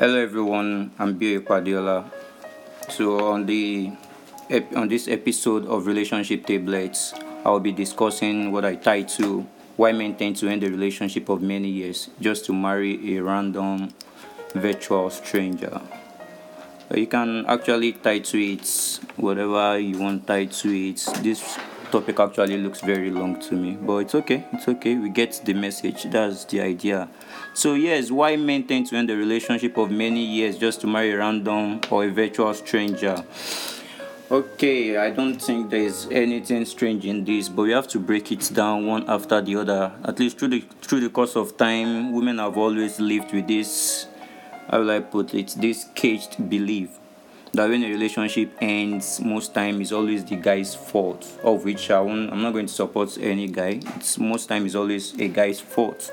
Hello everyone, I'm Bio Padiola. So on the on this episode of Relationship Tablets, I'll be discussing what I title Why Men Tend to End a Relationship of Many Years Just to Marry a Random Virtual Stranger. You can actually title it whatever you want title it. This topic actually looks very long to me, but it's okay. It's okay. We get the message. That's the idea. So yes, why men tend to end a relationship of many years just to marry a random or a virtual stranger? Okay, I don't think there's anything strange in this, but we have to break it down one after the other. At least through the through the course of time, women have always lived with this how will I put it, this caged belief that when a relationship ends, most time is always the guy's fault. Of which I won't, I'm not going to support any guy. It's most time is always a guy's fault.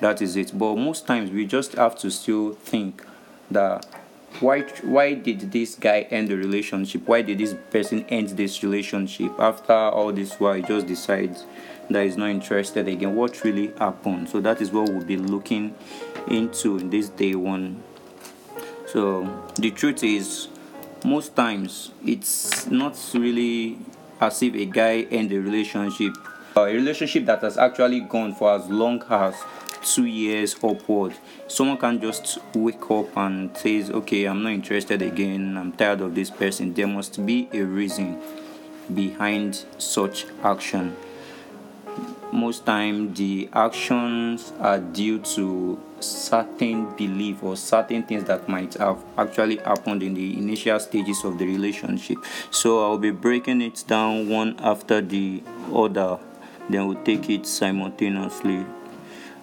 That is it. But most times we just have to still think that why why did this guy end the relationship? Why did this person end this relationship? After all this while he just decides that he's not interested again. What really happened? So that is what we'll be looking into in this day one so the truth is, most times it's not really as if a guy end a relationship, a relationship that has actually gone for as long as two years upward. Someone can just wake up and says, "Okay, I'm not interested again. I'm tired of this person." There must be a reason behind such action most time the actions are due to certain belief or certain things that might have actually happened in the initial stages of the relationship. So i'll be breaking it down one after the other. Then we'll take it simultaneously.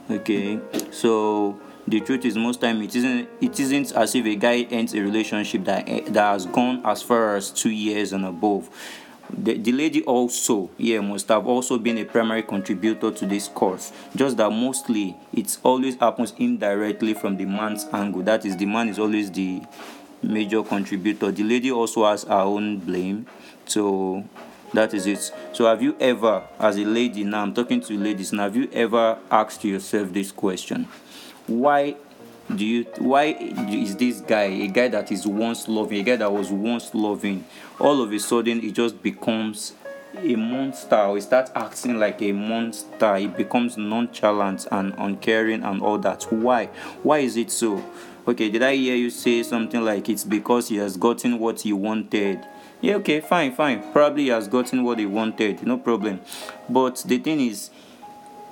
Okay? So the truth is most time it isn't it isn't as if a guy ends a relationship that that has gone as far as two years and above the, the lady also yeah must have also been a primary contributor to this course just that mostly it always happens indirectly from the man's angle. That is the man is always the major contributor. The lady also has her own blame. So that is it. So have you ever as a lady now i'm talking to ladies now have you ever asked yourself this question? Why do you why is this guy a guy that is once loving a guy that was once loving all of a sudden he just becomes a monster or he starts acting like a monster? He becomes nonchalant and uncaring and all that. Why? Why is it so? Okay did i hear you say something like it's because he has gotten what he wanted? Yeah okay fine fine. Probably he has gotten what he wanted. No problem. But the thing is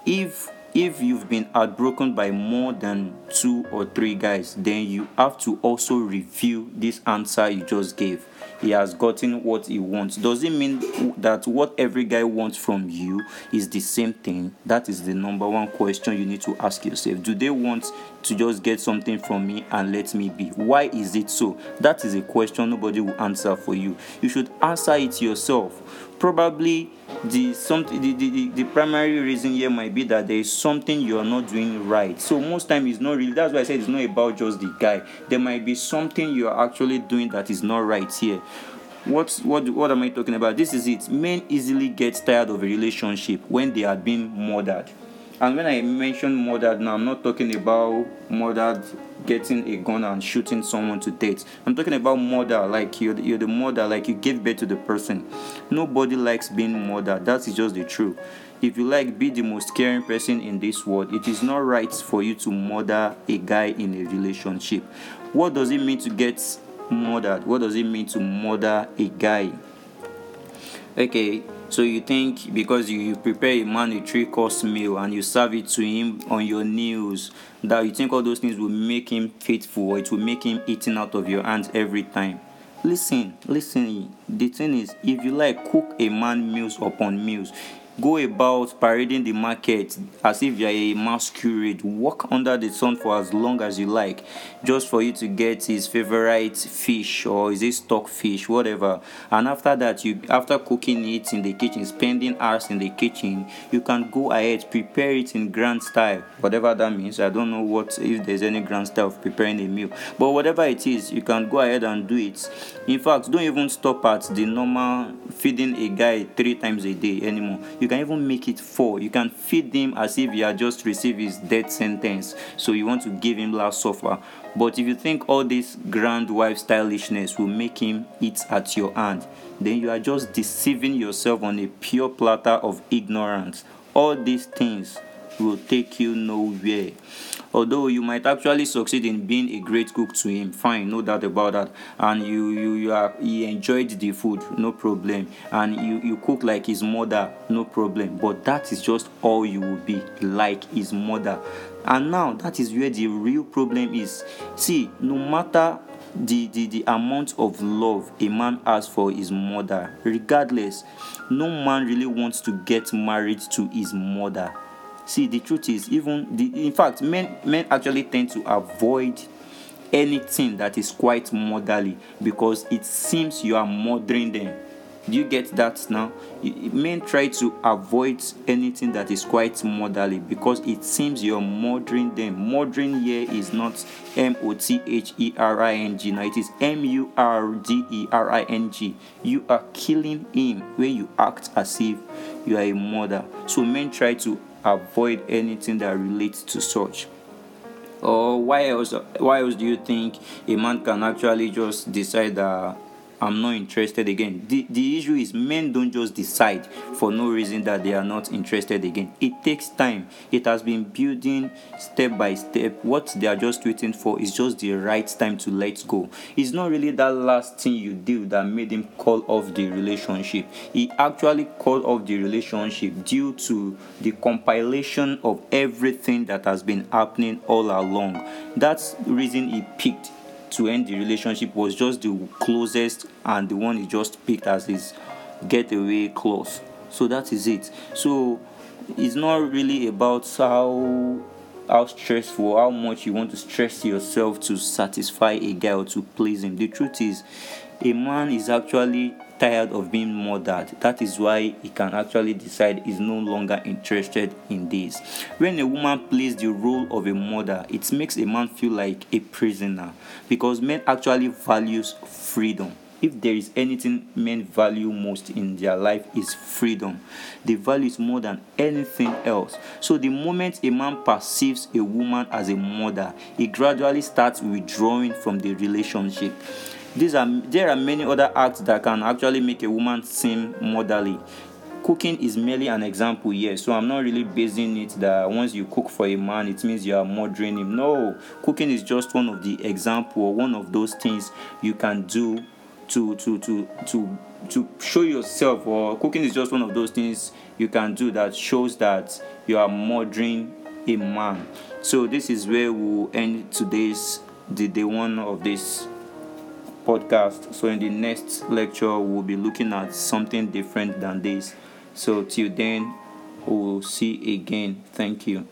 if if you've been heartbroken by more than two or three guys, then you have to also review this answer you just gave. He has gotten what he wants. Does it mean that what every guy wants from you is the same thing? That is the number one question you need to ask yourself. Do they want to just get something from me and let me be? Why is it so? That is a question nobody will answer for you. You should answer it yourself. Probably the something the, the, the primary reason here might be that there is something you are not doing right. So most time it's not really that's why i said it's not about just the guy. There might be something you are actually doing that is not right here. What what what am i talking about? This is it. Men easily get tired of a relationship when they are being murdered and when i mention murdered now. I'm not talking about murdered getting a gun and shooting someone to death. I'm talking about murder like you're, you're the murder like you gave birth to the person. Nobody likes being murdered. That is just the truth. If you like be the most caring person in this world. It is not right for you to murder a guy in a relationship. What does it mean to get murdered? What does it mean to murder a guy? Okay so you think because you, you prepare a man a three course meal and you serve it to him on your knees that you think all those things will make him faithful or it will make him eating out of your hands every time? Listen listen. The thing is if you like cook a man meals upon meals go about parading the market as if you're a masquerade. Walk under the sun for as long as you like just for you to get his favorite fish or is it stock fish whatever. And after that you after cooking it in the kitchen spending hours in the kitchen you can go ahead prepare it in grand style. Whatever that means i don't know what if there's any grand style of preparing a meal. But whatever it is you can go ahead and do it. In fact don't even stop at the normal feeding a guy three times a day anymore. you you can even make it four. You can feed him as if he had just received his death sentence. So you want to give him last supper. But if you think all this grand wife stylishness will make him eat at your hand then you are just deceiving yourself on a pure platter of ignorance. All these things will take you nowhere although you might actually succeed in being a great cook to him fine no doubt about that. And you you, you are he enjoyed the food no problem. And you you cook like his mother no problem. But that is just all you will be like his mother. And now that is where the real problem is. See no matter the, the the amount of love a man has for his mother regardless no man really wants to get married to his mother see the truth is even the in fact men men actually tend to avoid anything that is quite motherly because it seems you are mothering them. Do you get that now? Men try to avoid anything that is quite motherly because it seems you're mothering them. Mothering here is not m-o-t-h-e-r-i-n-g now it is m-u-r-d-e-r-i-n-g you are killing him when you act as if you are a mother. So men try to avoid anything that relates to such? Or why else why else do you think a man can actually just decide that I'm not interested again. The, the issue is men don't just decide for no reason that they are not interested again. It takes time. It has been building step by step. What they are just waiting for is just the right time to let go. It's not really that last thing you did that made him call off the relationship. He actually called off the relationship due to the compilation of everything that has been happening all along. That's the reason he picked to end the relationship was just the closest and the one he just picked as his getaway clause. So that is it. So it's not really about how how stressful, how much you want to stress yourself to satisfy a guy or to please him. The truth is, a man is actually tired of being murdered. That is why he can actually decide he's no longer interested in this. When a woman plays the role of a mother, it makes a man feel like a prisoner because men actually values freedom. If there is anything men value most in their life is freedom. They value it more than anything else. So the moment a man perceives a woman as a mother, he gradually starts withdrawing from the relationship these are there are many other acts that can actually make a woman seem motherly. Cooking is merely an example here so i'm not really basing it that once you cook for a man it means you are mothering him. No cooking is just one of the example or one of those things you can do to to to to to show yourself or cooking is just one of those things you can do that shows that you are mothering a man. So this is where we'll end today's the day one of this podcast. So, in the next lecture, we'll be looking at something different than this. So, till then, we'll see again. Thank you.